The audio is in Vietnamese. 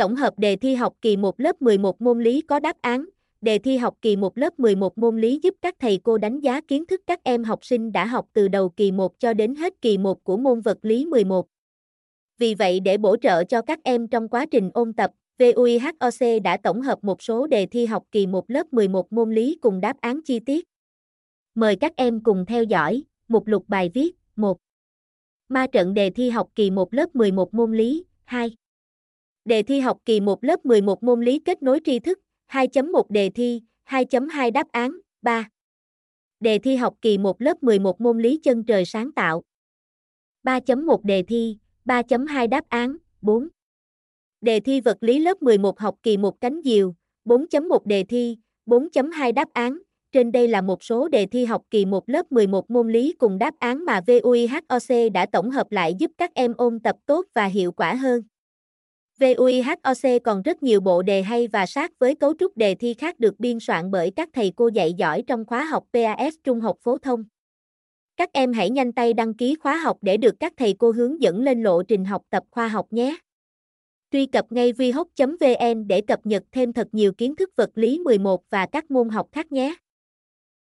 Tổng hợp đề thi học kỳ 1 lớp 11 môn lý có đáp án. Đề thi học kỳ 1 lớp 11 môn lý giúp các thầy cô đánh giá kiến thức các em học sinh đã học từ đầu kỳ 1 cho đến hết kỳ 1 của môn vật lý 11. Vì vậy để bổ trợ cho các em trong quá trình ôn tập, VUIHOC đã tổng hợp một số đề thi học kỳ 1 lớp 11 môn lý cùng đáp án chi tiết. Mời các em cùng theo dõi, mục lục bài viết, 1. Ma trận đề thi học kỳ 1 lớp 11 môn lý, 2. Đề thi học kỳ 1 lớp 11 môn lý kết nối tri thức, 2.1 đề thi, 2.2 đáp án, 3. Đề thi học kỳ 1 lớp 11 môn lý chân trời sáng tạo. 3.1 đề thi, 3.2 đáp án, 4. Đề thi vật lý lớp 11 học kỳ 1 cánh diều, 4.1 đề thi, 4.2 đáp án. Trên đây là một số đề thi học kỳ 1 lớp 11 môn lý cùng đáp án mà VUIHOC đã tổng hợp lại giúp các em ôn tập tốt và hiệu quả hơn. VUIHOC còn rất nhiều bộ đề hay và sát với cấu trúc đề thi khác được biên soạn bởi các thầy cô dạy giỏi trong khóa học PAS Trung học phổ thông. Các em hãy nhanh tay đăng ký khóa học để được các thầy cô hướng dẫn lên lộ trình học tập khoa học nhé. Truy cập ngay vihoc.vn để cập nhật thêm thật nhiều kiến thức vật lý 11 và các môn học khác nhé.